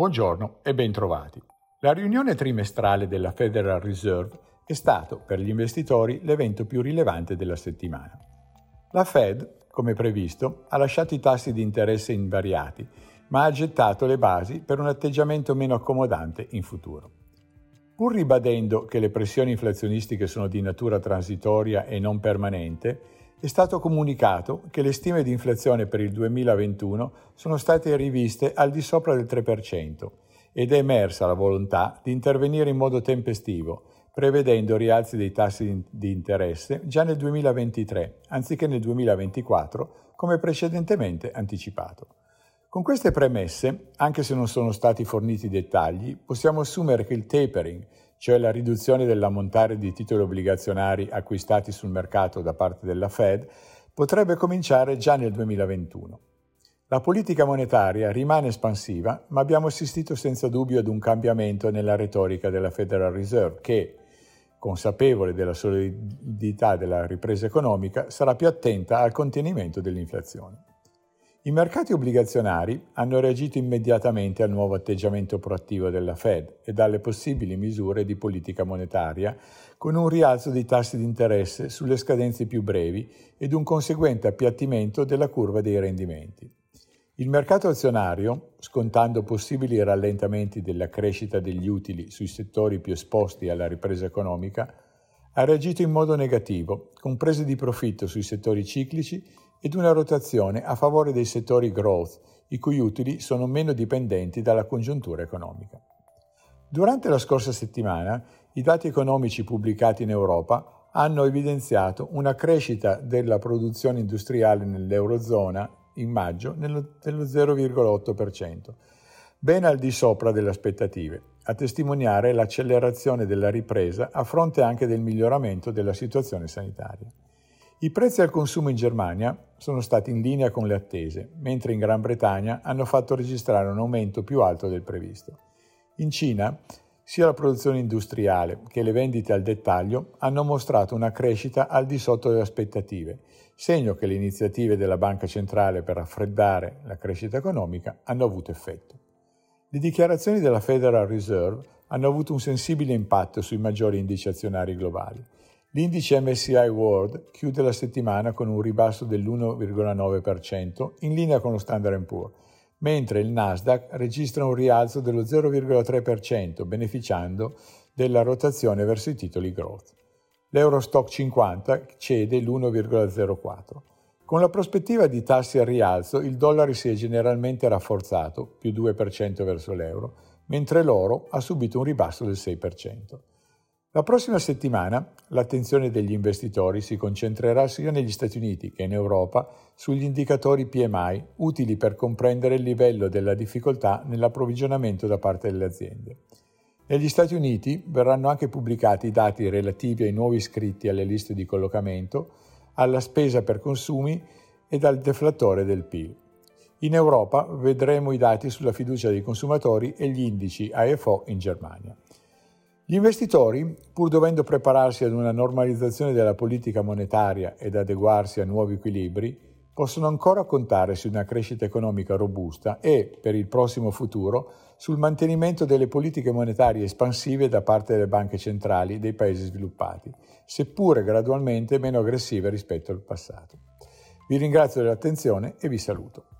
Buongiorno e bentrovati. La riunione trimestrale della Federal Reserve è stato per gli investitori l'evento più rilevante della settimana. La Fed, come previsto, ha lasciato i tassi di interesse invariati, ma ha gettato le basi per un atteggiamento meno accomodante in futuro. Pur ribadendo che le pressioni inflazionistiche sono di natura transitoria e non permanente, è stato comunicato che le stime di inflazione per il 2021 sono state riviste al di sopra del 3% ed è emersa la volontà di intervenire in modo tempestivo, prevedendo rialzi dei tassi di interesse già nel 2023, anziché nel 2024, come precedentemente anticipato. Con queste premesse, anche se non sono stati forniti dettagli, possiamo assumere che il tapering, cioè la riduzione dell'ammontare di titoli obbligazionari acquistati sul mercato da parte della Fed, potrebbe cominciare già nel 2021. La politica monetaria rimane espansiva, ma abbiamo assistito senza dubbio ad un cambiamento nella retorica della Federal Reserve che, consapevole della solidità della ripresa economica, sarà più attenta al contenimento dell'inflazione. I mercati obbligazionari hanno reagito immediatamente al nuovo atteggiamento proattivo della Fed e alle possibili misure di politica monetaria, con un rialzo dei tassi di interesse sulle scadenze più brevi ed un conseguente appiattimento della curva dei rendimenti. Il mercato azionario, scontando possibili rallentamenti della crescita degli utili sui settori più esposti alla ripresa economica, ha reagito in modo negativo, con prese di profitto sui settori ciclici ed una rotazione a favore dei settori growth, i cui utili sono meno dipendenti dalla congiuntura economica. Durante la scorsa settimana, i dati economici pubblicati in Europa hanno evidenziato una crescita della produzione industriale nell'Eurozona in maggio dello 0,8%, ben al di sopra delle aspettative, a testimoniare l'accelerazione della ripresa a fronte anche del miglioramento della situazione sanitaria. I prezzi al consumo in Germania sono stati in linea con le attese, mentre in Gran Bretagna hanno fatto registrare un aumento più alto del previsto. In Cina, sia la produzione industriale che le vendite al dettaglio hanno mostrato una crescita al di sotto delle aspettative, segno che le iniziative della Banca Centrale per raffreddare la crescita economica hanno avuto effetto. Le dichiarazioni della Federal Reserve hanno avuto un sensibile impatto sui maggiori indici azionari globali L'indice MSCI World chiude la settimana con un ribasso dell'1,9% in linea con lo Standard Poor's, mentre il Nasdaq registra un rialzo dello 0,3% beneficiando della rotazione verso i titoli growth. L'Eurostock 50 cede l'1,04%. Con la prospettiva di tassi al rialzo, il dollaro si è generalmente rafforzato, più 2% verso l'euro, mentre l'oro ha subito un ribasso del 6%. La prossima settimana l'attenzione degli investitori si concentrerà sia negli Stati Uniti che in Europa sugli indicatori PMI utili per comprendere il livello della difficoltà nell'approvvigionamento da parte delle aziende. Negli Stati Uniti verranno anche pubblicati i dati relativi ai nuovi iscritti alle liste di collocamento, alla spesa per consumi ed al deflattore del PIL. In Europa vedremo i dati sulla fiducia dei consumatori e gli indici AFO in Germania. Gli investitori, pur dovendo prepararsi ad una normalizzazione della politica monetaria ed adeguarsi a nuovi equilibri, possono ancora contare su una crescita economica robusta e, per il prossimo futuro, sul mantenimento delle politiche monetarie espansive da parte delle banche centrali dei paesi sviluppati, seppure gradualmente meno aggressive rispetto al passato. Vi ringrazio dell'attenzione e vi saluto.